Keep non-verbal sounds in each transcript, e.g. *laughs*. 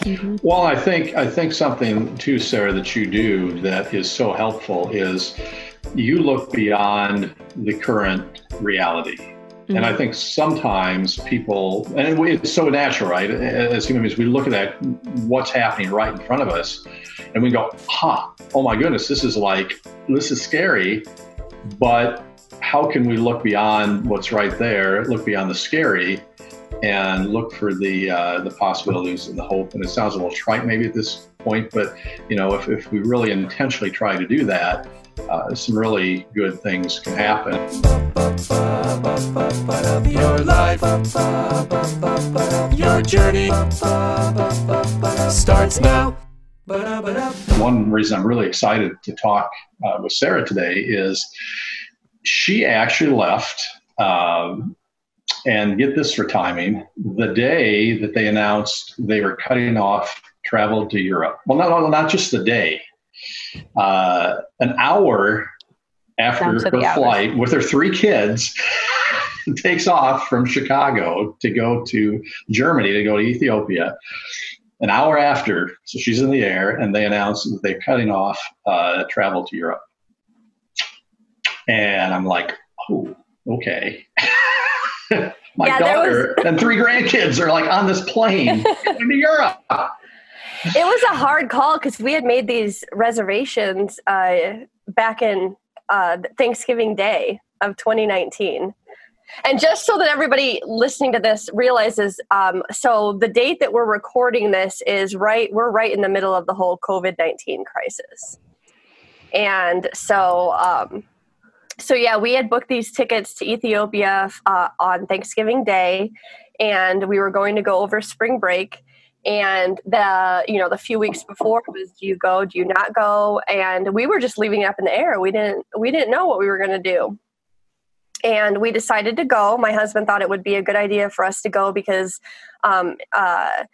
Mm-hmm. Well, I think I think something too, Sarah, that you do that is so helpful is you look beyond the current reality. Mm-hmm. And I think sometimes people, and it's so natural, right? As human beings, we look at that, what's happening right in front of us, and we go, huh, oh my goodness, this is like, this is scary. But how can we look beyond what's right there, look beyond the scary, and look for the uh, the possibilities and the hope. And it sounds a little trite maybe at this point, but you know, if, if we really intentionally try to do that, uh, some really good things can happen. Your life, your journey starts now. One reason I'm really excited to talk uh, with Sarah today is she actually left um, and get this for timing the day that they announced they were cutting off travel to Europe. Well, not, not just the day, uh, an hour after her flight with her three kids. *laughs* takes off from Chicago to go to Germany to go to Ethiopia. An hour after, so she's in the air, and they announce that they're cutting off uh, travel to Europe. And I'm like, oh, okay. *laughs* *laughs* my yeah, daughter was... and three grandkids are like on this plane *laughs* going to Europe. It was a hard call because we had made these reservations uh, back in uh, Thanksgiving Day of 2019. And just so that everybody listening to this realizes, um, so the date that we're recording this is right, we're right in the middle of the whole COVID 19 crisis. And so um, so yeah, we had booked these tickets to Ethiopia uh, on Thanksgiving Day, and we were going to go over spring break. And the you know the few weeks before was do you go, do you not go? And we were just leaving it up in the air. We didn't we didn't know what we were going to do. And we decided to go. My husband thought it would be a good idea for us to go because um, uh,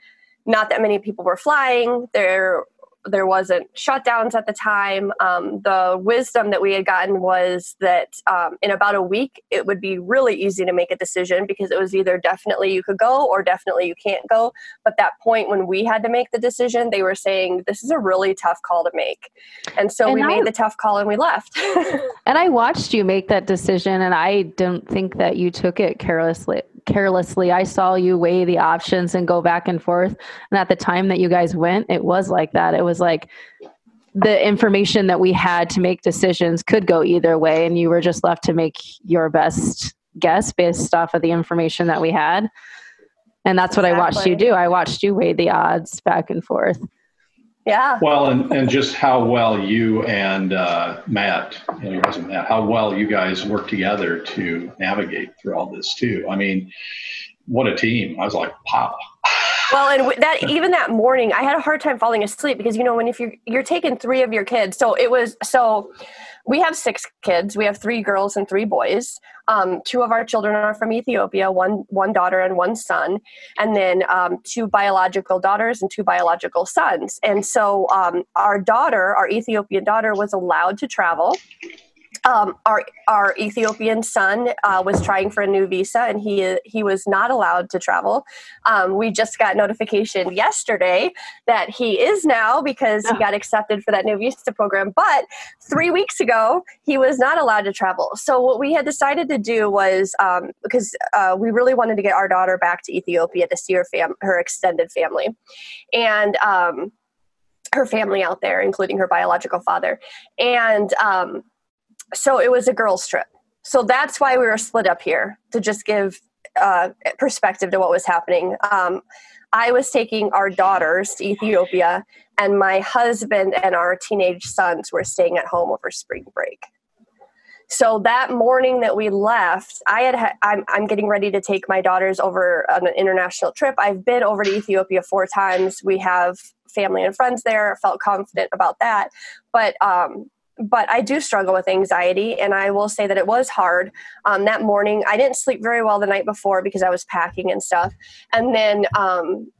not that many people were flying. There there wasn't shutdowns at the time. Um, the wisdom that we had gotten was that um, in about a week, it would be really easy to make a decision because it was either definitely you could go or definitely you can't go. But that point when we had to make the decision, they were saying this is a really tough call to make. And so and we I, made the tough call and we left. *laughs* and I watched you make that decision, and I don't think that you took it carelessly carelessly. I saw you weigh the options and go back and forth. And at the time that you guys went, it was like that. It was like the information that we had to make decisions could go either way. And you were just left to make your best guess based off of the information that we had. And that's what exactly. I watched you do. I watched you weigh the odds back and forth. Yeah. Well, and, and just how well you and uh, Matt, you know, wasn't Matt, how well you guys work together to navigate through all this too. I mean, what a team! I was like, wow. Well, and that *laughs* even that morning, I had a hard time falling asleep because you know when if you're you're taking three of your kids, so it was so we have six kids. We have three girls and three boys. Um, two of our children are from Ethiopia, one one daughter and one son, and then um, two biological daughters and two biological sons. And so um, our daughter, our Ethiopian daughter, was allowed to travel um, our our Ethiopian son uh, was trying for a new visa, and he he was not allowed to travel. Um, we just got notification yesterday that he is now because he got accepted for that new visa program. But three weeks ago, he was not allowed to travel. So what we had decided to do was um, because uh, we really wanted to get our daughter back to Ethiopia to see her fam her extended family, and um, her family out there, including her biological father, and um, so it was a girls' trip. So that's why we were split up here to just give uh, perspective to what was happening. Um, I was taking our daughters to Ethiopia, and my husband and our teenage sons were staying at home over spring break. So that morning that we left, I had ha- I'm, I'm getting ready to take my daughters over on an international trip. I've been over to Ethiopia four times. We have family and friends there. Felt confident about that, but um, but I do struggle with anxiety, and I will say that it was hard. Um, that morning, I didn't sleep very well the night before because I was packing and stuff. And then um,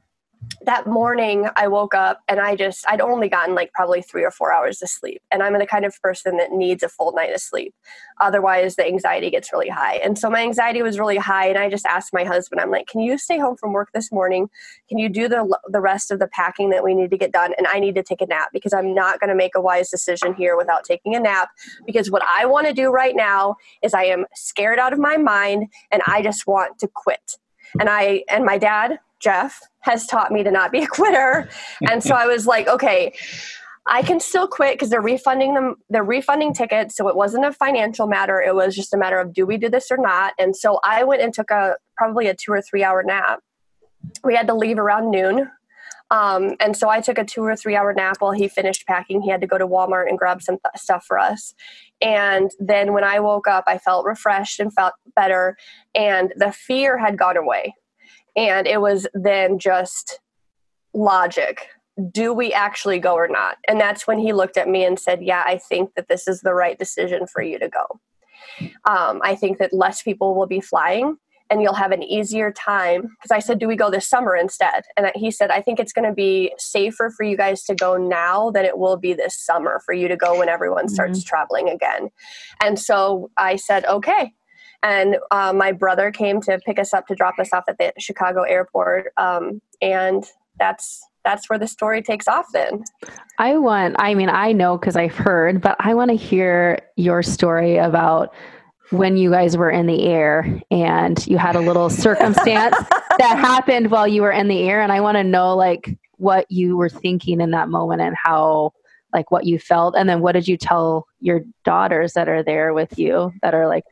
that morning I woke up and I just I'd only gotten like probably 3 or 4 hours of sleep. And I'm the kind of person that needs a full night of sleep. Otherwise the anxiety gets really high. And so my anxiety was really high and I just asked my husband I'm like can you stay home from work this morning? Can you do the the rest of the packing that we need to get done? And I need to take a nap because I'm not going to make a wise decision here without taking a nap. Because what I want to do right now is I am scared out of my mind and I just want to quit. And I and my dad Jeff has taught me to not be a quitter. And so I was like, okay, I can still quit because they're refunding them. They're refunding tickets, so it wasn't a financial matter. It was just a matter of do we do this or not. And so I went and took a probably a two or three hour nap. We had to leave around noon, um, and so I took a two or three hour nap while he finished packing. He had to go to Walmart and grab some th- stuff for us. And then when I woke up, I felt refreshed and felt better, and the fear had gone away. And it was then just logic. Do we actually go or not? And that's when he looked at me and said, Yeah, I think that this is the right decision for you to go. Um, I think that less people will be flying and you'll have an easier time. Because I said, Do we go this summer instead? And he said, I think it's going to be safer for you guys to go now than it will be this summer for you to go when everyone starts mm-hmm. traveling again. And so I said, Okay and uh, my brother came to pick us up to drop us off at the Chicago airport, um, and that's that's where the story takes off. Then I want. I mean, I know because I've heard, but I want to hear your story about when you guys were in the air and you had a little circumstance *laughs* that happened while you were in the air and i want to know like what you were thinking in that moment and how like what you felt and then what did you tell your daughters that are there with you that are like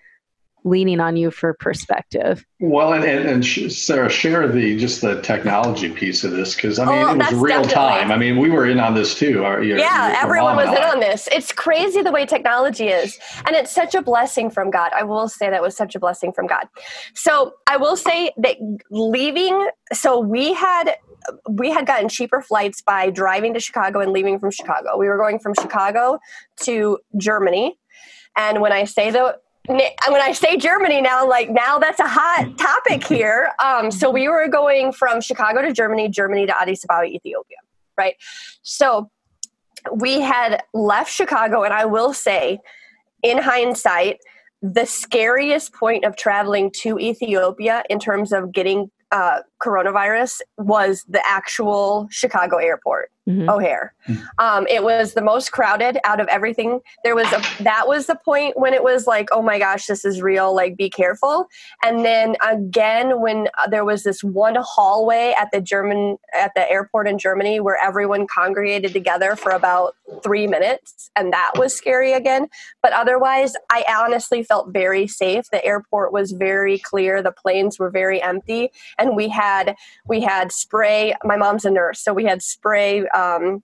leaning on you for perspective. Well, and, and, and Sarah, share the just the technology piece of this because I mean oh, it was real definitely. time. I mean, we were in on this too. Our, your, yeah, your everyone was in on this. It's crazy the way technology is, and it's such a blessing from God. I will say that was such a blessing from God. So I will say that leaving. So we had we had gotten cheaper flights by driving to Chicago and leaving from Chicago. We were going from Chicago to Germany. And when I say the when I say Germany now, like now that's a hot *laughs* topic here. Um, so we were going from Chicago to Germany, Germany to Addis Ababa, Ethiopia, right? So we had left Chicago, and I will say, in hindsight, the scariest point of traveling to Ethiopia in terms of getting uh, coronavirus was the actual Chicago airport mm-hmm. O'Hare. Um, it was the most crowded out of everything. There was a that was the point when it was like, oh my gosh, this is real. Like, be careful. And then again, when uh, there was this one hallway at the German at the airport in Germany where everyone congregated together for about three minutes, and that was scary again. But otherwise, I honestly felt very safe. The airport was very clear. The planes were very empty, and we had we had spray. My mom's a nurse, so we had spray um,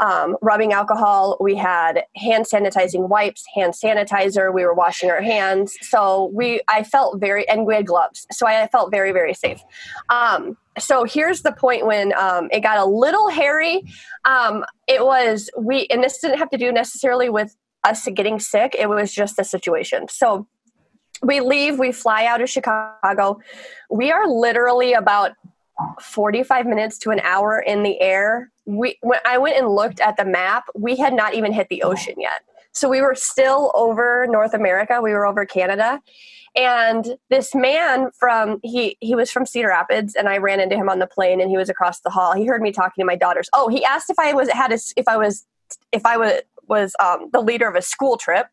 um, rubbing alcohol. We had hand sanitizing wipes, hand sanitizer. We were washing our hands. So we, I felt very, and we had gloves. So I felt very, very safe. Um, so here's the point when um, it got a little hairy. Um, it was we, and this didn't have to do necessarily with us getting sick. It was just the situation. So we leave. We fly out of Chicago. We are literally about 45 minutes to an hour in the air. We when I went and looked at the map, we had not even hit the ocean yet. So we were still over North America, we were over Canada. And this man from he he was from Cedar Rapids and I ran into him on the plane and he was across the hall. He heard me talking to my daughters. Oh, he asked if I was had a, if I was if I was was um, the leader of a school trip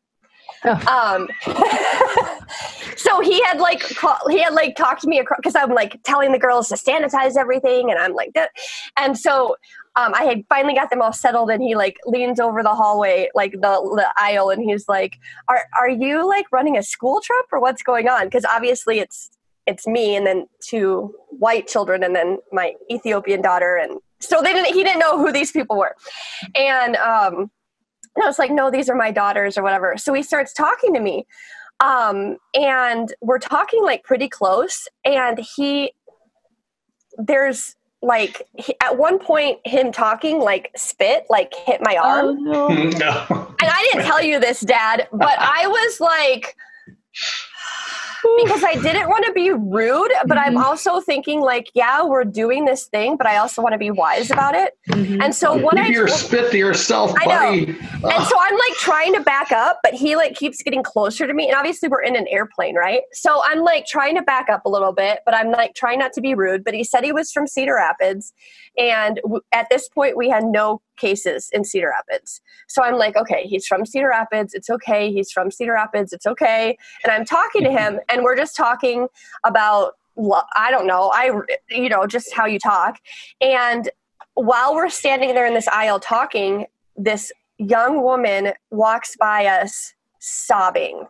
um, *laughs* so he had like he had like talked to me because I'm like telling the girls to sanitize everything, and I'm like that. And so um, I had finally got them all settled, and he like leans over the hallway, like the the aisle, and he's like, "Are are you like running a school trip or what's going on?" Because obviously it's it's me and then two white children and then my Ethiopian daughter and so they didn't he didn't know who these people were and um and I was like, no, these are my daughters or whatever. So he starts talking to me. Um, and we're talking like pretty close. And he, there's like, he, at one point, him talking like spit, like hit my arm. Oh, no. *laughs* no. And I didn't tell you this, Dad, but *laughs* I was like, because I didn't want to be rude, but I'm Mhm. also thinking like, yeah, we're doing this thing, but I also want to be wise about it. Mhm. And so what Keep I your spit to yourself, I know. and so I'm like trying to back up, but he like keeps getting closer to me. And obviously we're in an airplane, right? So I'm like trying to back up a little bit, but I'm like trying not to be rude. But he said he was from Cedar Rapids. And w- at this point, we had no cases in Cedar Rapids. So I'm like, okay, he's from Cedar Rapids. It's okay. He's from Cedar Rapids. It's okay. And I'm talking to him, and we're just talking about, I don't know, I, you know, just how you talk. And while we're standing there in this aisle talking, this young woman walks by us sobbing.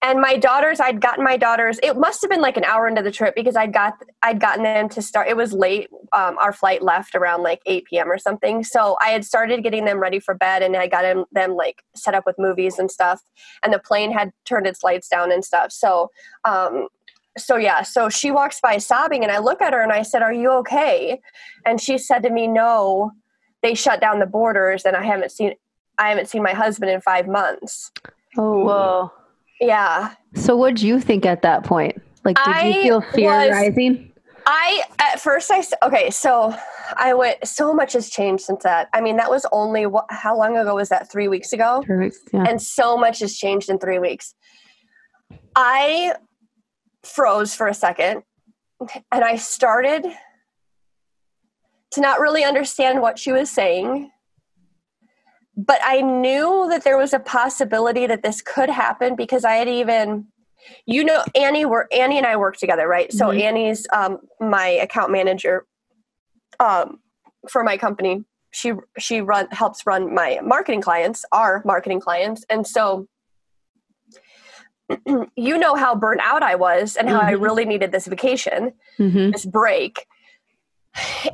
And my daughters, I'd gotten my daughters. It must have been like an hour into the trip because I'd got I'd gotten them to start. It was late. Um, our flight left around like eight p.m. or something. So I had started getting them ready for bed, and I got them, them like set up with movies and stuff. And the plane had turned its lights down and stuff. So, um, so yeah. So she walks by sobbing, and I look at her and I said, "Are you okay?" And she said to me, "No, they shut down the borders, and I haven't seen I haven't seen my husband in five months." Oh, whoa. Yeah. So, what did you think at that point? Like, did I you feel fear was- rising? I at first I, okay, so I went. So much has changed since that. I mean, that was only what? How long ago was that? Three weeks ago, Three Yeah. and so much has changed in three weeks. I froze for a second, and I started to not really understand what she was saying. But I knew that there was a possibility that this could happen because I had even you know annie were annie and i work together right? So Mhm. annie's um, my account manager um, for my company. She she run helps run my marketing clients our marketing clients. And so *clears throat* you know how burnt out i was and how i Mhm. really needed this vacation hmm this break.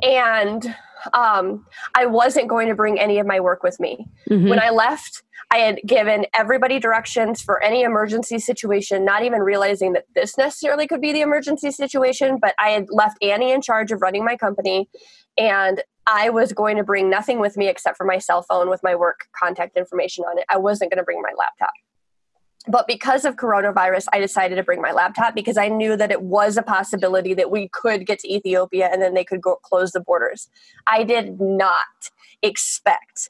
And um, i wasn't going to bring any of my work with me hmm when I left, I had given everybody directions for any emergency situation, not even realizing that this necessarily could be the emergency situation. But I had left Annie in charge of running my company, and I was going to bring nothing with me except for my cell phone with my work contact information on it. I wasn't going to bring my laptop. But because of coronavirus, I decided to bring my laptop because I knew that it was a possibility that we could get to Ethiopia and then they could go close the borders. I did not expect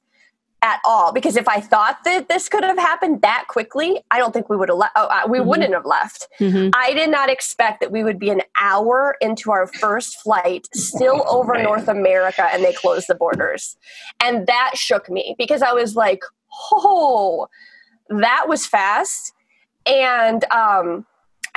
at all because if I thought that this could have happened that quickly, I don't think we would have left. Oh, we Mhm. wouldn't have left. hmm I did not expect that we would be an hour into our first flight, still over Man. North America, and they closed the borders, and that shook me because I was like, "Oh, that was fast," and um,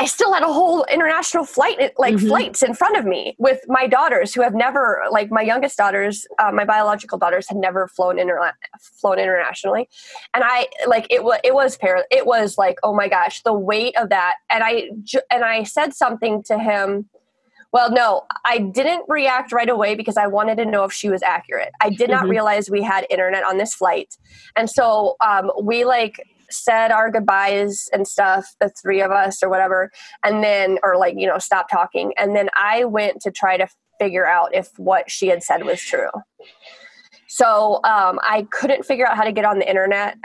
I still had a whole international flight, like Mhm. flights in front of me with my daughters who have never, like my youngest daughters, uh, my biological daughters had never flown inter- flown internationally, and I like it was it was par- it was like oh my gosh the weight of that, and I ju- and I said something to him. Well, no, I didn't react right away because I wanted to know if she was accurate. I did not Mhm. realize we had internet on this flight, and so um, we like said our goodbyes and stuff, the three of us or whatever, and then, or like, you know, stop talking. And then I went to try to figure out if what she had said was true. So um, I couldn't figure out how to get on the internet.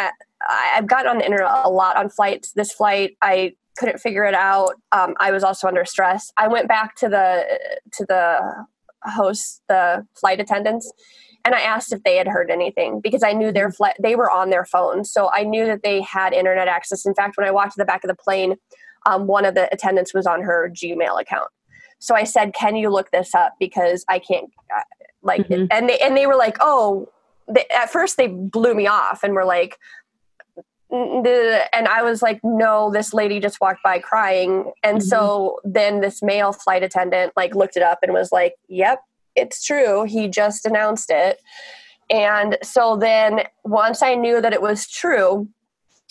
I've gotten on the internet a lot on flights. This flight, I couldn't figure it out. Um, I was also under stress. I went back to the to the host, the flight attendants, and I asked if they had heard anything because I knew their flight they were on their phones, so I knew that they had internet access. In fact, when I walked to the back of the plane, um, one of the attendants was on her Gmail account. So I said, "Can you look this up because I can't uh, like." Mhm. And they and they were like, "Oh." They, at first, they blew me off and were like, "N- n- and I was like, no, this lady just walked by crying. And so then this male flight attendant like looked it up and was like, yep, it's true. He just announced it. And so then once I knew that it was true,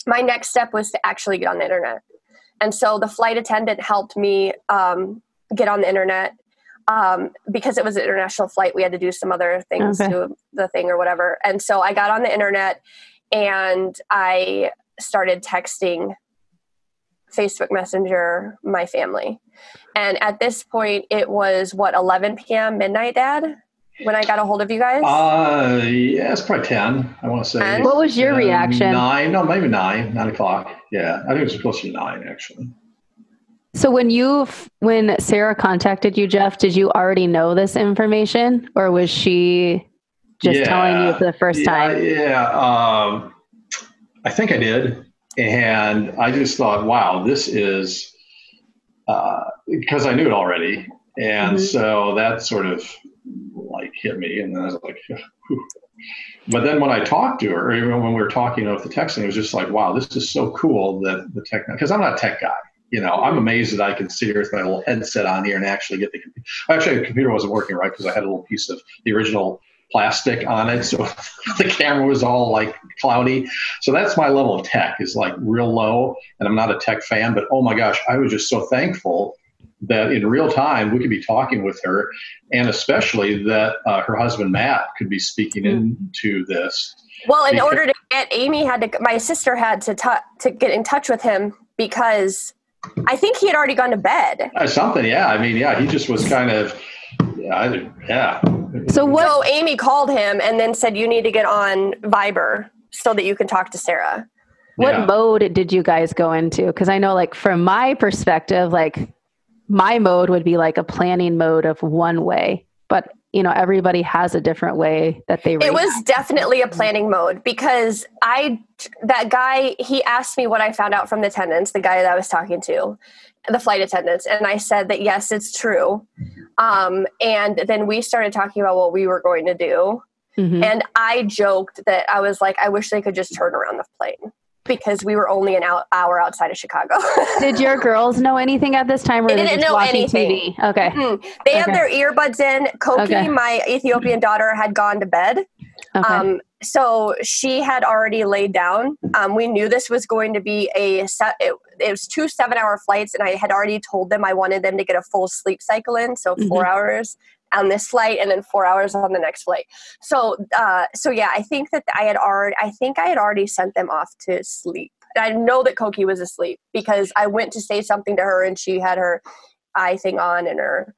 my next step was to actually get on the internet. And so the flight attendant helped me um, get on the internet um, because it was an international flight. We had to do some other things Okay. to the thing or whatever. And so I got on the internet and I started texting Facebook Messenger my family. And at this point, it was what 11 p.m. midnight, Dad, when I got a hold of you guys. Uh, yeah, it's probably 10, I want to say. Ten? What was your Uh, reaction? Nine, no, maybe nine, nine o'clock. Yeah, I think it was supposed to be nine, actually. So when you when Sarah contacted you, Jeff, did you already know this information, or was she just yeah, telling you for the first yeah, time? Yeah, um, I think I did, and I just thought, wow, this is uh, because I knew it already, and mm-hmm. so that sort of like hit me, and then I was like. Whew. But then when I talked to her, even when we were talking over the texting, it was just like, wow, this is so cool that the tech, because I'm not a tech guy you know, I'm amazed that I can sit here with my little headset on here and actually get the computer. Actually, the computer wasn't working right because I had a little piece of the original plastic on it, so *laughs* the camera was all like cloudy. So that's my level of tech is like real low, and I'm not a tech fan. But oh my gosh, I was just so thankful that in real time we could be talking with her, and especially that uh, her husband Matt could be speaking mm-hmm. into this. Well, in because- order to get Amy had to, my sister had to t- to get in touch with him because I think he had already gone to bed. Uh, something, yeah. I mean, yeah, he just was kind of, yeah. yeah. So what? So Amy called him and then said, "You need to get on Viber so that you can talk to Sarah." What yeah. mode did you guys go into? Because I know, like, from my perspective, like my mode would be like a planning mode of one way, but you know everybody has a different way that they it was definitely a planning mode because i that guy he asked me what i found out from the tenants, the guy that i was talking to the flight attendants and i said that yes it's true um, and then we started talking about what we were going to do mm-hmm. and i joked that i was like i wish they could just turn around the plane because we were only an hour outside of Chicago. *laughs* Did your girls know anything at this time? Or they didn't know anything. TV? Okay. Mm-hmm. They okay. had their earbuds in. Koki, okay. my Ethiopian daughter, had gone to bed. Okay. Um, so she had already laid down. Um, we knew this was going to be a set. It, it, was two seven-hour flights, and I had already told them I wanted them to get a full sleep cycle in, so 4 mm-hmm. hours on this flight and then four hours on the next flight. So, uh, so yeah, I think that I had already, I think I had already sent them off to sleep. I know that Koki was asleep because I went to say something to her and she had her eye thing on and her.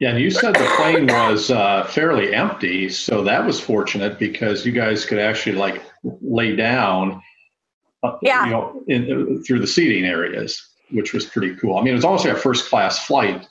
Yeah, and you said the plane was uh, fairly empty, so that was fortunate because you guys could actually like lay down, uh, yeah. you know, in, through the seating areas, which was pretty cool. I mean, it was almost like a first class flight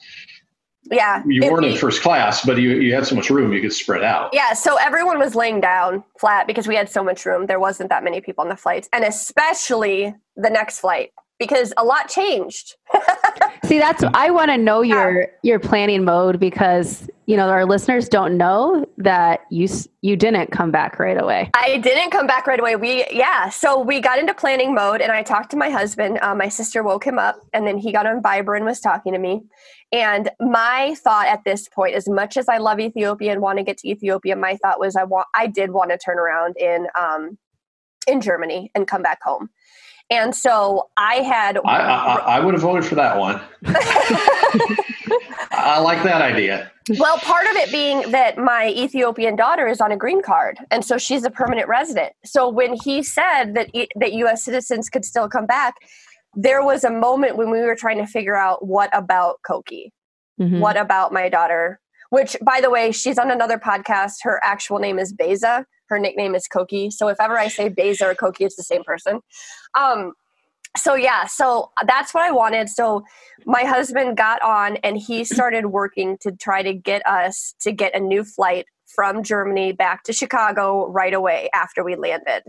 yeah. You weren't in first class, but you, you had so much room you could spread out. Yeah. So everyone was laying down flat because we had so much room. There wasn't that many people on the flights, and especially the next flight because a lot changed. *laughs* See, that's I want to know your your planning mode because you know our listeners don't know that you you didn't come back right away. I didn't come back right away. We yeah, so we got into planning mode, and I talked to my husband. Uh, my sister woke him up, and then he got on Viber and was talking to me. And my thought at this point, as much as I love Ethiopia and want to get to Ethiopia, my thought was I want I did want to turn around in um, in Germany and come back home. And so I had. I, I, I would have voted for that one. *laughs* *laughs* I like that idea. Well, part of it being that my Ethiopian daughter is on a green card, and so she's a permanent resident. So when he said that that U.S. citizens could still come back, there was a moment when we were trying to figure out what about Koki, mm-hmm. what about my daughter. Which, by the way, she's on another podcast. Her actual name is Beza her nickname is Koki. So if ever I say Beza or Koki, it's the same person. Um, so yeah, so that's what I wanted. So my husband got on and he *clears throat* started working to try to get us to get a new flight from Germany back to Chicago right away after we landed.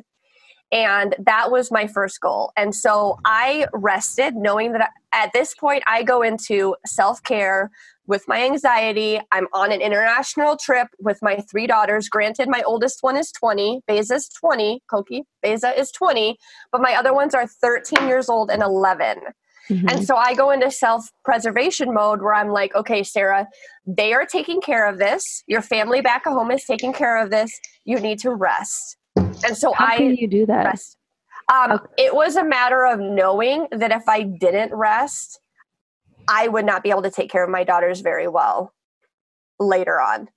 And that was my first goal. And so I rested knowing that at this point I go into self care with my anxiety. I'm on an international trip with my three daughters. Granted, my oldest one is 20, Beza's 20, Koki, Beza is 20, but my other ones are 13 years old and 11. Mm-hmm. And so I go into self preservation mode where I'm like, okay, Sarah, they are taking care of this. Your family back at home is taking care of this. You need to rest. And so How I can you do that? Rest. Um, okay. It was a matter of knowing that if I didn't rest, I would not be able to take care of my daughters very well later on.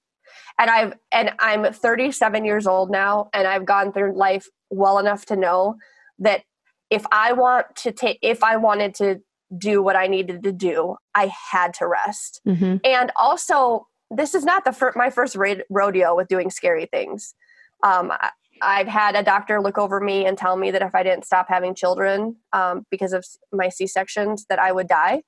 And I've and I'm 37 years old now and I've gone through life well enough to know that if I want to take if I wanted to do what I needed to do, I had to rest. Mm-hmm. And also, this is not the fir- my first rodeo with doing scary things. Um, I've had a doctor look over me and tell me that if I didn't stop having children um, because of my C sections, that I would die.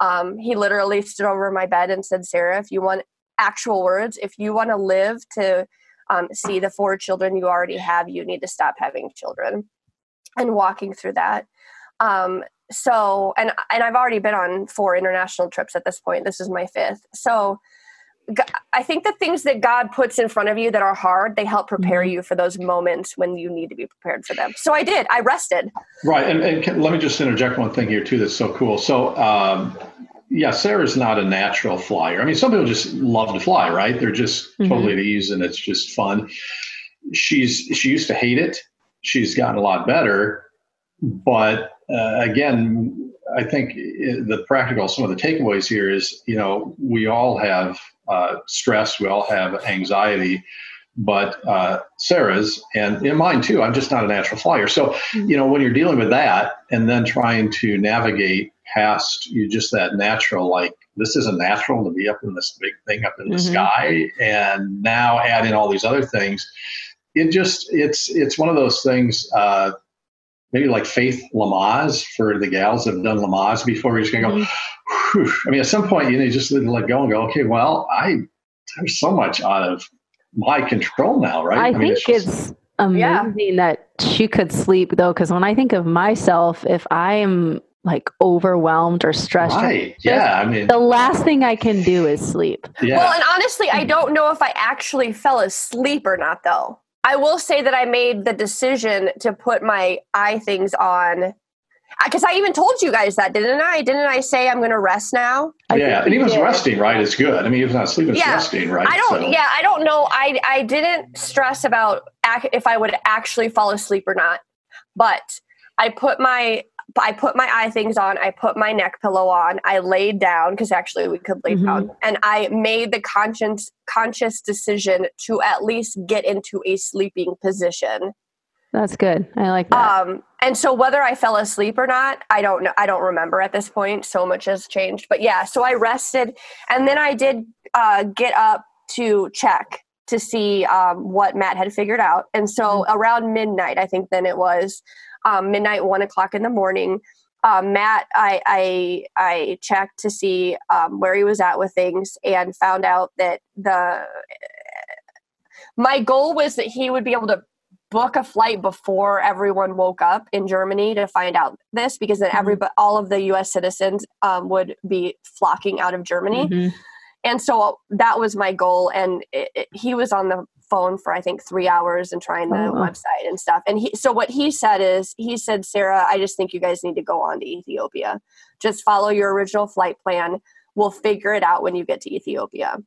Um, he literally stood over my bed and said, Sarah, if you want actual words, if you want to live to um, see the four children you already have, you need to stop having children. And walking through that. Um, so, and and I've already been on four international trips at this point. This is my fifth. So, I think the things that God puts in front of you that are hard, they help prepare mm-hmm. you for those moments when you need to be prepared for them. So I did. I rested. Right, and, and can, let me just interject one thing here too. That's so cool. So, um, yeah, Sarah's not a natural flyer. I mean, some people just love to fly, right? They're just mm-hmm. totally at ease, and it's just fun. She's she used to hate it. She's gotten a lot better, but uh, again, I think the practical, some of the takeaways here is, you know, we all have uh, stress, we all have anxiety, but uh, Sarah's and in mine too. I'm just not a natural flyer. So, you know, when you're dealing with that and then trying to navigate past you just that natural, like this isn't natural to be up in this big thing up in the mm-hmm. sky, and now add in all these other things. It just it's it's one of those things. Uh, maybe like Faith Lamaze for the gals that have done Lamaze before. You're just gonna go. Mm-hmm. I mean, at some point, you know, you just let go and go. Okay, well, I there's so much out of my control now, right? I, I mean, think it's, just, it's amazing yeah. that she could sleep though, because when I think of myself, if I am like overwhelmed or stressed, right? yeah, I mean, the last thing I can do is sleep. Yeah. Well, and honestly, I don't know if I actually fell asleep or not, though. I will say that I made the decision to put my eye things on because I even told you guys that, didn't I? Didn't I say I'm going to rest now? Yeah, and even resting, right? It's good. I mean, if not sleeping, it's yeah. resting, right? I don't. So. Yeah, I don't know. I I didn't stress about if I would actually fall asleep or not, but I put my I put my eye things on. I put my neck pillow on. I laid down because actually we could lay mm-hmm. down, and I made the conscious conscious decision to at least get into a sleeping position. That's good. I like that. Um, and so whether I fell asleep or not, I don't know. I don't remember at this point. So much has changed. But yeah, so I rested, and then I did uh, get up to check to see um, what Matt had figured out. And so mm-hmm. around midnight, I think then it was um, midnight, one o'clock in the morning. Um, Matt, I, I, I checked to see um, where he was at with things and found out that the my goal was that he would be able to book a flight before everyone woke up in Germany to find out this because then mm-hmm. all of the U.S. citizens um, would be flocking out of Germany. Mm-hmm. And so that was my goal. And it, it, he was on the phone for I think three hours and trying the oh. website and stuff. And he, so what he said is, he said, Sarah, I just think you guys need to go on to Ethiopia. Just follow your original flight plan. We'll figure it out when you get to Ethiopia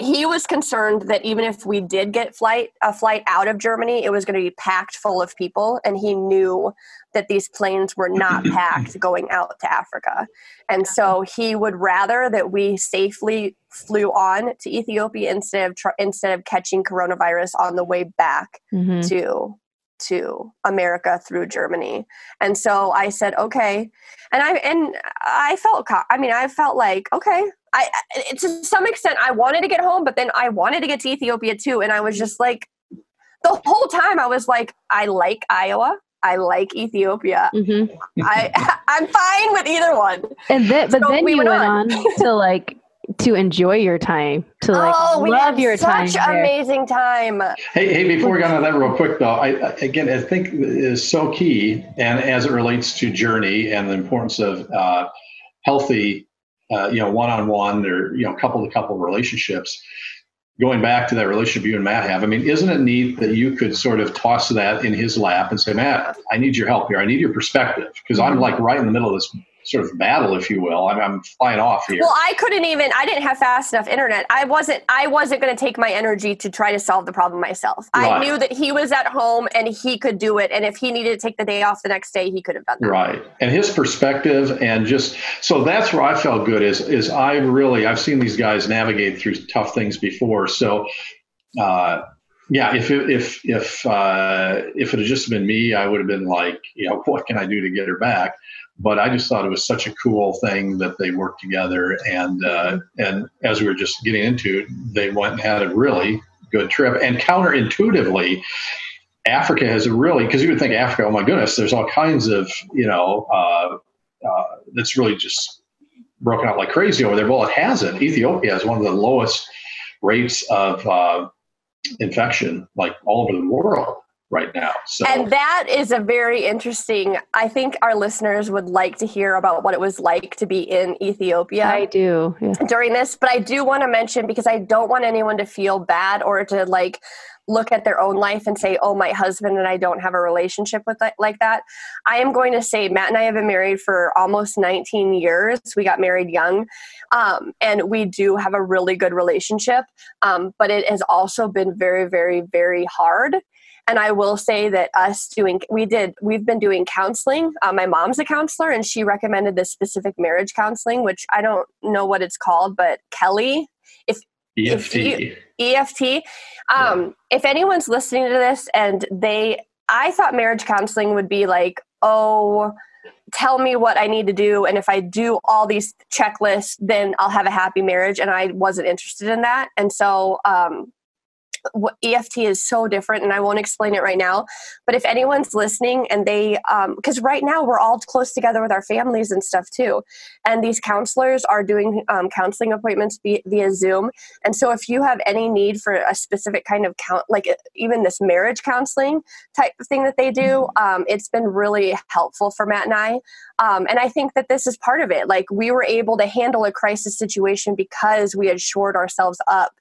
he was concerned that even if we did get flight a flight out of Germany, it was going to be packed full of people, and he knew that these planes were not *clears throat* packed going out to Africa, and so he would rather that we safely flew on to Ethiopia instead of tr- instead of catching coronavirus on the way back mm-hmm. to to America through Germany. And so I said, okay. And I and I felt I mean I felt like okay, I to some extent I wanted to get home, but then I wanted to get to Ethiopia too, and I was just like, the whole time I was like, I like Iowa. I like Ethiopia. Mm-hmm. I *laughs* I'm fine with either one. And then, but so then we you went, went on. on to like to enjoy your time, to like oh, love your time. Such amazing time. Hey, hey! Before we get on that real quick though, I again I think is so key, and as it relates to journey and the importance of uh, healthy uh, you know, one-on-one or you know, couple-to-couple relationships. Going back to that relationship you and Matt have, I mean, isn't it neat that you could sort of toss that in his lap and say, Matt, I need your help here. I need your perspective because I'm like right in the middle of this sort of battle, if you will. I'm, I'm flying off here. Well, I couldn't even. I didn't have fast enough internet. I wasn't. I wasn't going to take my energy to try to solve the problem myself. Right. I knew that he was at home and he could do it. And if he needed to take the day off the next day, he could have done that. Right. And his perspective and just so that's where I felt good. Is is I really I've seen these guys navigate through tough things before. So. Uh, yeah, if it, if if uh, if it had just been me, I would have been like, you know, what can I do to get her back? But I just thought it was such a cool thing that they worked together. And uh, and as we were just getting into, it, they went and had a really good trip. And counterintuitively, Africa has a really because you would think Africa, oh my goodness, there's all kinds of you know uh, uh, that's really just broken out like crazy over there. Well, it hasn't. Ethiopia has one of the lowest rates of uh, infection, like all over the world right now. So And that is a very interesting I think our listeners would like to hear about what it was like to be in Ethiopia. I do. Yeah. during this, but I do want to mention because I don't want anyone to feel bad or to like look at their own life and say, "Oh, my husband and I don't have a relationship with that, like that." I am going to say Matt and I have been married for almost 19 years. We got married young, um, and we do have a really good relationship. Um, but it has also been very, very, very hard. And I will say that us doing, we did, we've been doing counseling. Uh, my mom's a counselor, and she recommended this specific marriage counseling, which I don't know what it's called, but Kelly, if EFT. you- EFT. Um, If anyone's listening to this and they, I thought marriage counseling would be like, oh, tell me what I need to do. And if I do all these checklists, then I'll have a happy marriage. And I wasn't interested in that. And so, um, EFT is so different, and I won't explain it right now. But if anyone's listening and they, because right now we're all close together with our families and stuff too, and these counselors are doing um, counseling appointments via, via Zoom. And so if you have any need for a specific kind of count, like even this marriage counseling type of thing that they do, um, it's been really helpful for Matt and I. Um, and I think that this is part of it. Like we were able to handle a crisis situation because we had shored ourselves up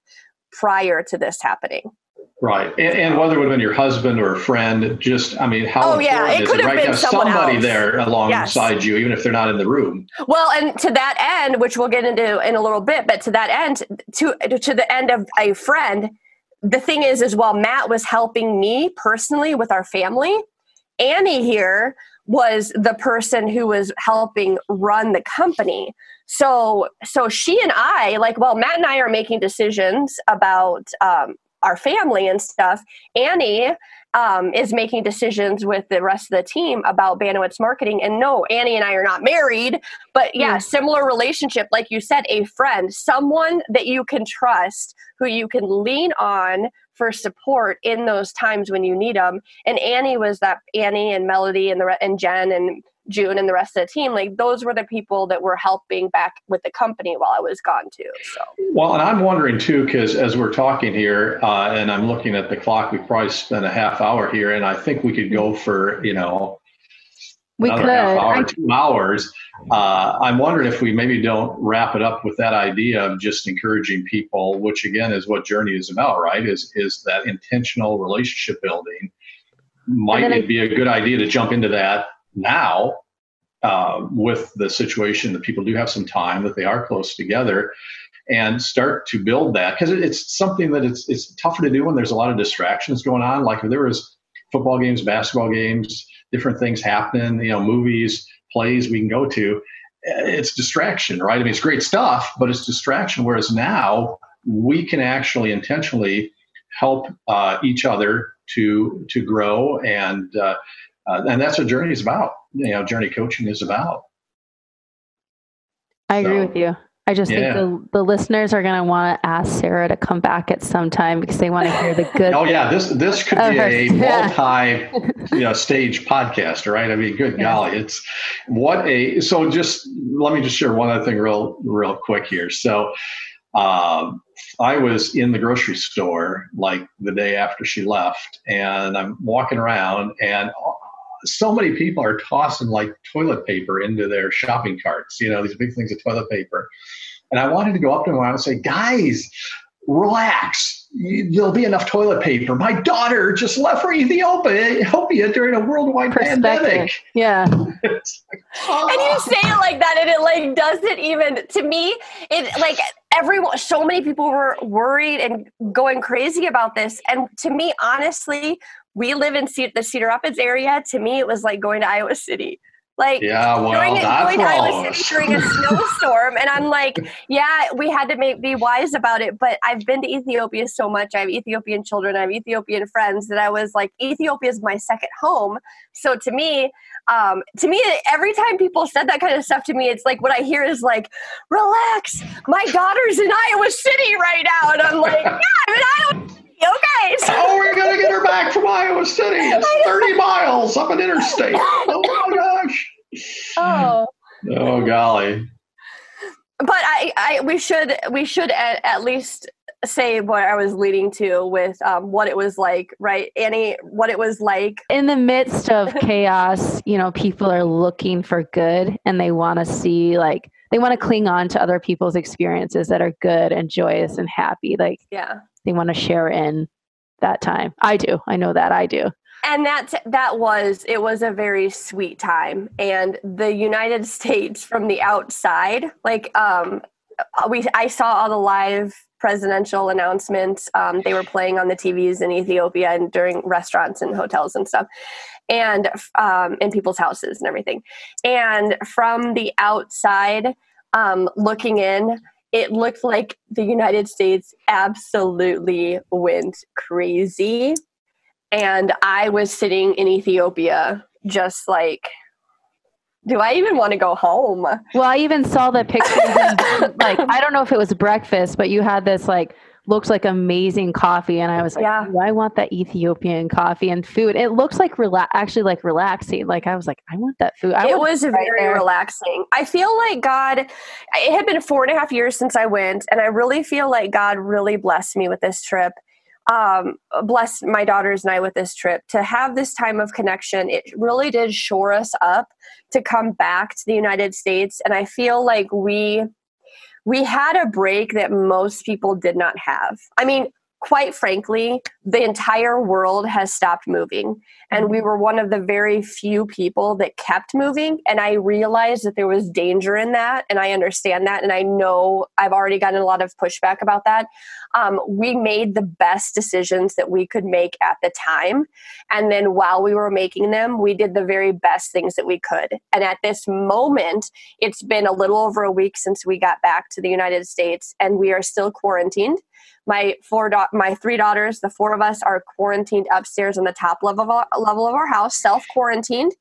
prior to this happening. Right. And, and whether it would have been your husband or a friend, just, I mean, how Oh, yeah, important it is could it, have right? been have somebody else. there alongside you, even if they're not in the room. Well, and to that end, which we'll get into in a little bit, but to that end, to to the end of a friend, the thing is, is while Matt was helping me personally with our family, Annie here was the person who was helping run the company. So, so she and I, like, well, Matt and I are making decisions about um, our family and stuff. Annie um, is making decisions with the rest of the team about Bandwidth's marketing. And no, Annie and I are not married, but yeah, Mm. similar relationship, like you said, a friend, someone that you can trust, who you can lean on for support in those times when you need them. And Annie was that Annie and Melody and the and Jen and June and the rest of the team. Like those were the people that were helping back with the company while I was gone too. So Well, and I'm wondering too, because as we're talking here, uh, and I'm looking at the clock, we probably spent a half hour here, and I think we could go for you know We another could. half hour, I, two hours. Uh, I'm wondering if we maybe don't wrap it up with that idea of just encouraging people, which again is what Journey is about, right? Is is that intentional relationship building? Might then I- it be a good idea to jump into that now uh, with the situation that people do have some time, that they are close together, and start to build that because it, it's something that it's it's tougher to do when there's a lot of distractions going on. Like if there was football games, basketball games, different things happening, you know, movies, plays we can go to. It's distraction, right? I mean, it's great stuff, but it's distraction. Whereas now we can actually intentionally help uh, each other to to grow, and uh, uh, and that's what Journey is about. You know, Journey coaching is about. I agree So, with you. I just yeah. think the, the listeners are going to want to ask Sarah to come back at some time because they want to hear the *laughs* good. Oh yeah, this this could be a *laughs* Yeah. multi you know, stage podcast, right? I mean, good Yeah. golly, it's what a so. Just let me just share one other thing real real quick here. So, um, I was in the grocery store like the day after she left, and I'm walking around, and so many people are tossing like toilet paper into their shopping carts. You know, these big things of toilet paper. And I wanted to go up to them and say, guys, relax. There'll be enough toilet paper. My daughter just left for Ethiopia, Ethiopia during a worldwide Perspective. pandemic. Yeah. *laughs* It's like, and you "Ah." say it like that and it like doesn't even to me it like everyone so many people were worried and going crazy about this and to me honestly we live in Ce- the cedar rapids area to me it was like going to iowa city like yeah, well, during going to Iowa City during a snowstorm, and I'm like, *laughs* yeah, we had to make, be wise about it. But I've been to Ethiopia so much. I have Ethiopian children. I have Ethiopian friends that I was like, Ethiopia is my second home. So to me, um, to me, every time people said that kind of stuff to me, it's like what I hear is like, relax, my daughter's in Iowa City right now, and I'm like, *laughs* yeah, I'm in Iowa City. Okay, so Oh, we're gonna get her back from Iowa City. *laughs* It's 30 miles up an interstate. *laughs* Oh my gosh. oh. Oh golly. but I, I we should we should at, at least say what I was leading to with um, what it was like, right, Annie? What it was like in the midst of *laughs* chaos. You know, people are looking for good, and they want to see like they want to cling on to other people's experiences that are good and joyous and happy. Like, yeah, they want to share in that time. I do. I know that I do and that that was it was a very sweet time and the united *laughs* states from the outside like um we i saw all the live presidential announcements um, they were playing on the tvs in ethiopia and during restaurants and hotels and stuff and um, in people's houses and everything and from the outside um, looking in it looked like the united states absolutely went crazy and I was sitting in Ethiopia just like do I even want to go home? Well, I even saw the pictures *laughs* like I don't know if it was breakfast, but you had this like looks like amazing coffee and I was like, yeah. I want that Ethiopian coffee and food. It looks like rela- actually like relaxing. Like I was like, I want that food. I it was very there. relaxing. I feel like God it had been four and a half years since I went and I really feel like God really blessed me with this trip um, blessed my daughters and I with this trip to have this time of connection. It really did shore us up to come back to the United States, and I feel like we we had a break that most people did not have. I mean, quite frankly, the entire world has stopped moving. And we were one of the very few people that kept moving. And I realized that there was danger in that. And I understand that. And I know I've already gotten a lot of pushback about that. Um, we made the best decisions that we could make at the time. And then while we were making them, we did the very best things that we could. And at this moment, it's been a little over a week since we got back to the United States, and we are still quarantined my four da- my three daughters the four of us are quarantined upstairs on the top level of our, level of our house self quarantined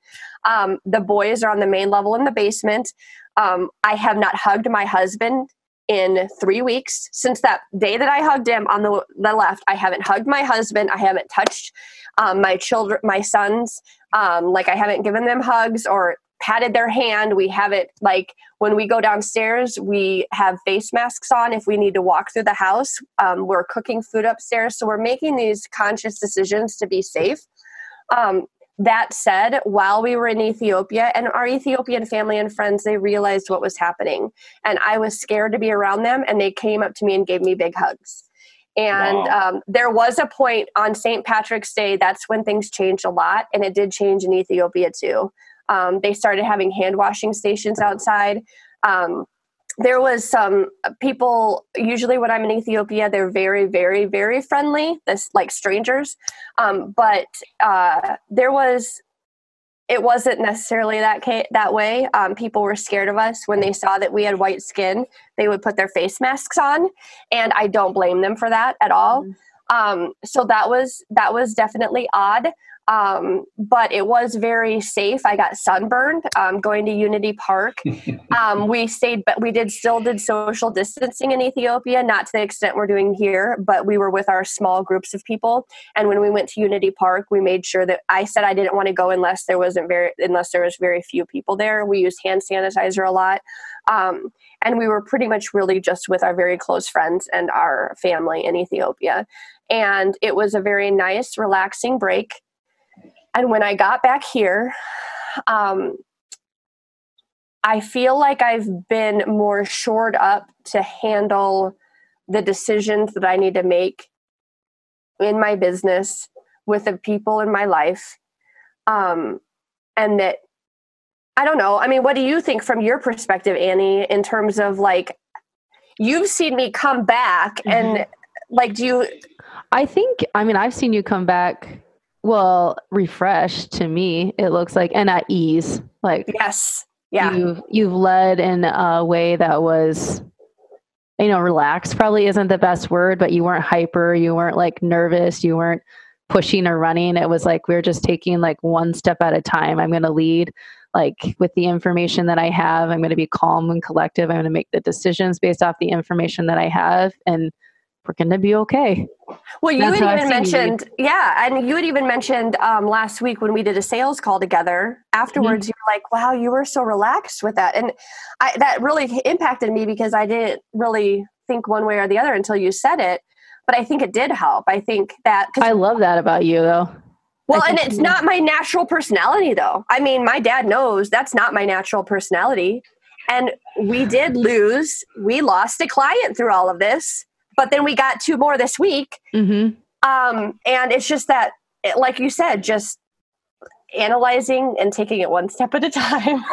um, the boys are on the main level in the basement. Um, i have not hugged my husband in three weeks. Since that day that i hugged him on the, the left i haven't hugged my husband. I haven't touched um, my children my sons. Um, like i haven't given them hugs or patted their hand. We have it like when we go downstairs, we have face masks on if we need to walk through the house. Um, we're cooking food upstairs. So we're making these conscious decisions to be safe. Um, that said, while we were in Ethiopia and our Ethiopian family and friends, they realized what was happening. And I was scared to be around them, and they came up to me and gave me big hugs. And wow. um, there was a point on St. Patrick's Day, that's when things changed a lot, and it did change in Ethiopia too. Um, they started having hand washing stations outside. Um, there was some people usually when i'm in ethiopia they're very very very friendly this like strangers. Um, but uh, there was it wasn't necessarily that ca- that way. Um, people were scared of us. When they saw that we had white skin they would put their face masks on and i don't blame them for that at all. Mm-hmm. um, so that was that was definitely odd um, but it was very safe. I got sunburned um, going to Unity Park. *laughs* Um, we stayed, but we did still did social distancing in Ethiopia, not to the extent we're doing here, but we were with our small groups of people. And when we went to Unity Park, we made sure that I said I didn't want to go unless there wasn't very unless there was very few people there. We used hand sanitizer a lot. Um, and we were pretty much really just with our very close friends and our family in Ethiopia. And it was a very nice, relaxing break and when I got back here, um, I feel like I've been more shored up to handle the decisions that I need to make in my business with the people in my life. Um, and that, I don't know. I mean, what do you think from your perspective, Annie, in terms of like, you've seen me come back mm-hmm. and like, do you? I think, I mean, I've seen you come back well refreshed to me it looks like and at ease like yes. Yeah. you've you've led in a way that was you know relaxed probably isn't the best word but you weren't hyper you weren't like nervous you weren't pushing or running. It was like we are just taking like one step at a time. I'm going to lead like with the information that i have. I'm going to be calm and collective. I'm going to make the decisions based off the information that i have and we're going to be okay. Well, you That's had even mentioned, yeah, and you had even mentioned um, last week when we did a sales call together. Afterwards, mm-hmm. you were like, "Wow, you were so relaxed with that," and I, that really impacted me because I didn't really think one way or the other until you said it. But I think it did help. I think that I love that about you, though. Well, and it's not my natural personality, though. I mean, my dad knows that's not my natural personality. And we did lose. We lost a client through all of this, but then we got two more this week. Mm-hmm. Um, and it's just that, like you said, just analyzing and taking it one step at a time.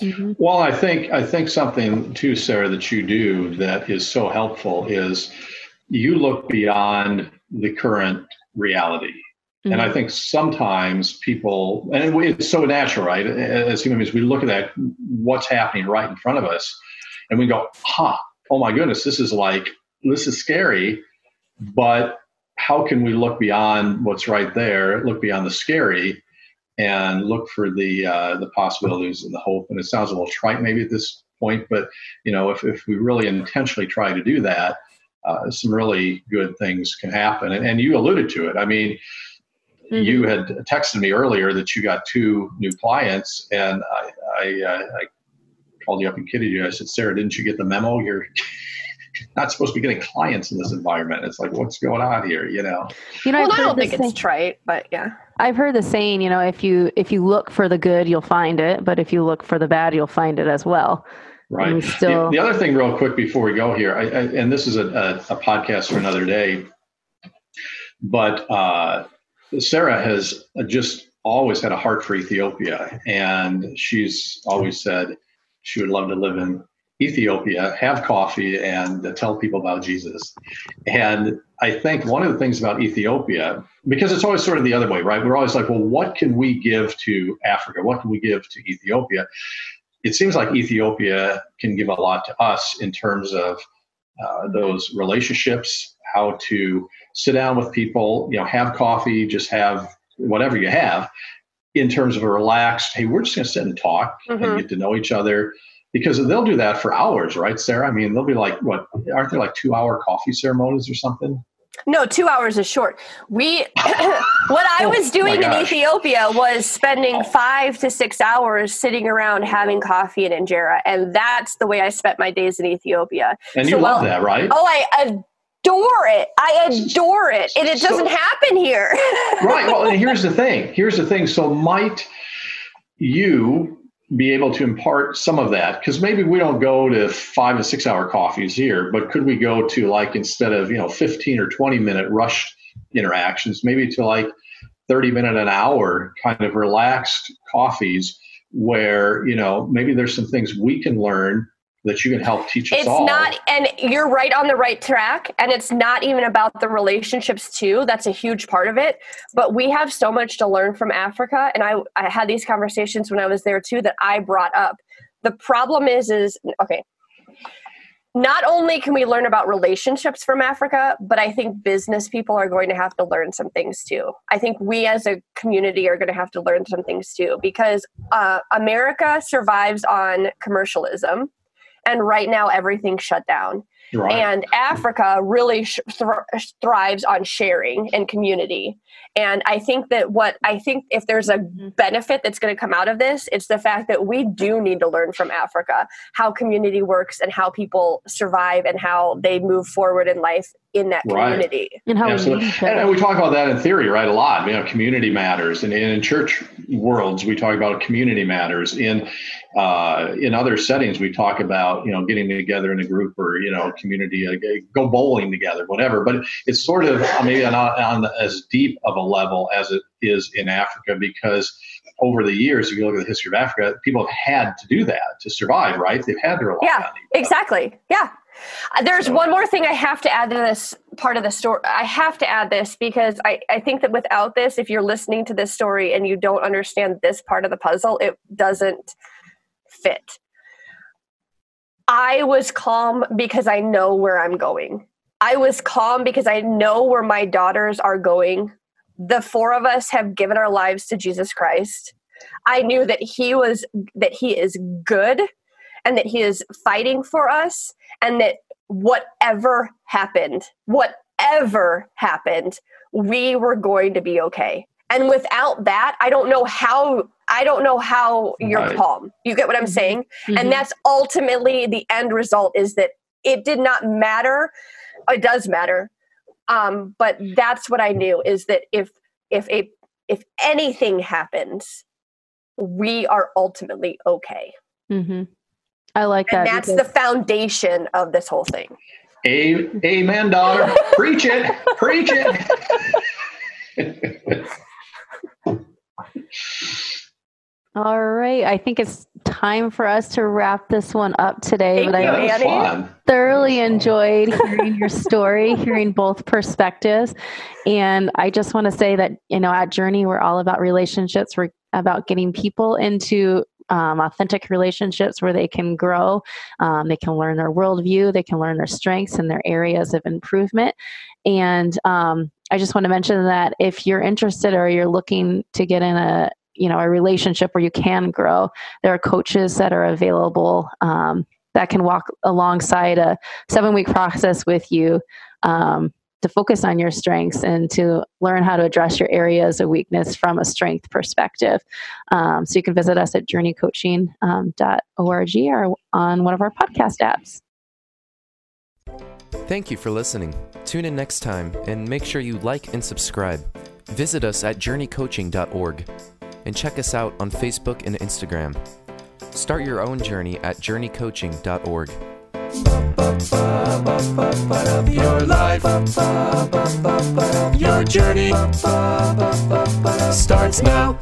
mm-hmm. Well, I think I think something too, Sarah, that you do that is so helpful is you look beyond the current reality. Mm-hmm. And I mm-hmm. think sometimes people, and it's so natural, right? As human beings, we look at that, what's happening right in front of us, and we go, huh, oh my goodness, this is like, this is scary. But how can we look beyond what's right there, look beyond the scary, and look for the uh, the possibilities and the hope? And it sounds a little trite maybe at this point, but you know, if, if we really intentionally try to do that, uh, some really good things can happen. And, and you alluded to it. I mean, mm-hmm. you had texted me earlier that you got two new clients, and I, I, uh, I called you up and kidded you. I said, Sarah, didn't you get the memo? You're *laughs* not supposed to be getting clients in this environment. It's like, what's going on here? You know. You know, well, I don't think it's trite, but yeah. I've heard the saying, you know, if you if you look for the good, you'll find it, but if you look for the bad, you'll find it as well. Right. Still... The, the, other thing, real quick, before we go here, I, I, and this is a, a, a, podcast for another day, but uh, Sarah has just always had a heart for Ethiopia, and she's always said she would love to live in Ethiopia, have coffee, and uh, tell people about Jesus. And I think one of the things about Ethiopia, because it's always sort of the other way, right? We're always like, well, what can we give to Africa? What can we give to Ethiopia? it seems like Ethiopia can give a lot to us in terms of uh, those relationships, how to sit down with people, you know, have coffee, just have whatever you have, in terms of a relaxed, hey, we're just going to sit and talk mm-hmm. and get to know each other. Because they'll do that for hours, right, Sarah? I mean, they'll be like, what, aren't there like two hour coffee ceremonies or something? No, two hours is short. We, *coughs* what I oh was doing in Ethiopia was spending five to six hours sitting around having coffee and injera, and that's the way I spent my days in Ethiopia. And so, you love well, that, right? Oh, I adore it. I adore it, and it doesn't so, happen here. *laughs* right. Well, and here's the thing. Here's the thing. So, might you be able to impart some of that because maybe we don't go to five and six hour coffees here but could we go to like instead of you know 15 or 20 minute rush interactions maybe to like 30 minute an hour kind of relaxed coffees where you know maybe there's some things we can learn that you can help teach us all. it's all. not and you're right on the right track and it's not even about the relationships too that's a huge part of it but we have so much to learn from africa and i i had these conversations when i was there too that i brought up the problem is is okay not only can we learn about relationships from Africa, but I think business people are going to have to learn some things too. I think we as a community are going to have to learn some things too because uh, America survives on commercialism and right now everything's shut down right. and africa really sh- th- thrives on sharing and community and i think that what i think if there's a mm-hmm. benefit that's going to come out of this it's the fact that we do need to learn from africa how community works and how people survive and how they move forward in life in that community. Right. And how Absolutely. We and, and, we talk about that in theory, right? A lot. You know, community matters, and, and in church worlds, we talk about community matters. In uh, in other settings, we talk about you know getting together in a group or you know community, uh, go bowling together, whatever. But it's sort of maybe not on as deep of a level as it is in Africa because over the years, if you look at the history of Africa, people have had to do that to survive, right? They've had to rely yeah, on exactly. Yeah, uh, there's one more thing I have to add to this part of the story. I have to add this because I, I think that without this, if you're listening to this story and you don't understand this part of the puzzle, it doesn't fit. I was calm because I know where I'm going. I was calm because I know where my daughters are going. The four of us have given our lives to Jesus Christ. I knew that he was that he is good and that he is fighting for us and that whatever happened, whatever happened, we were going to be okay. And without that, I don't know how I don't know how you're right. calm. You get what I'm mm-hmm. saying? Mm-hmm. And that's ultimately the end result is that it did not matter. It does matter. Um, but that's what I knew is that if if a if anything happens, we are ultimately okay. Mm-hmm. I like and that. That's because- the foundation of this whole thing. A- amen, daughter. Preach it. Preach it. *laughs* All right. I think it's time for us to wrap this one up today. Thank but you, I Annie. thoroughly enjoyed *laughs* hearing your story, hearing both perspectives. And I just want to say that, you know, at Journey, we're all about relationships. We're about getting people into um, authentic relationships where they can grow, um, they can learn their worldview, they can learn their strengths and their areas of improvement. And um, I just want to mention that if you're interested or you're looking to get in a you know a relationship where you can grow there are coaches that are available um, that can walk alongside a seven week process with you um, to focus on your strengths and to learn how to address your areas of weakness from a strength perspective. Um, so you can visit us at journeycoaching.org or on one of our podcast apps. Thank you for listening. Tune in next time and make sure you like and subscribe. Visit us at journeycoaching.org and check us out on Facebook and Instagram. Start your own journey at journeycoaching.org. Your life, your journey starts now.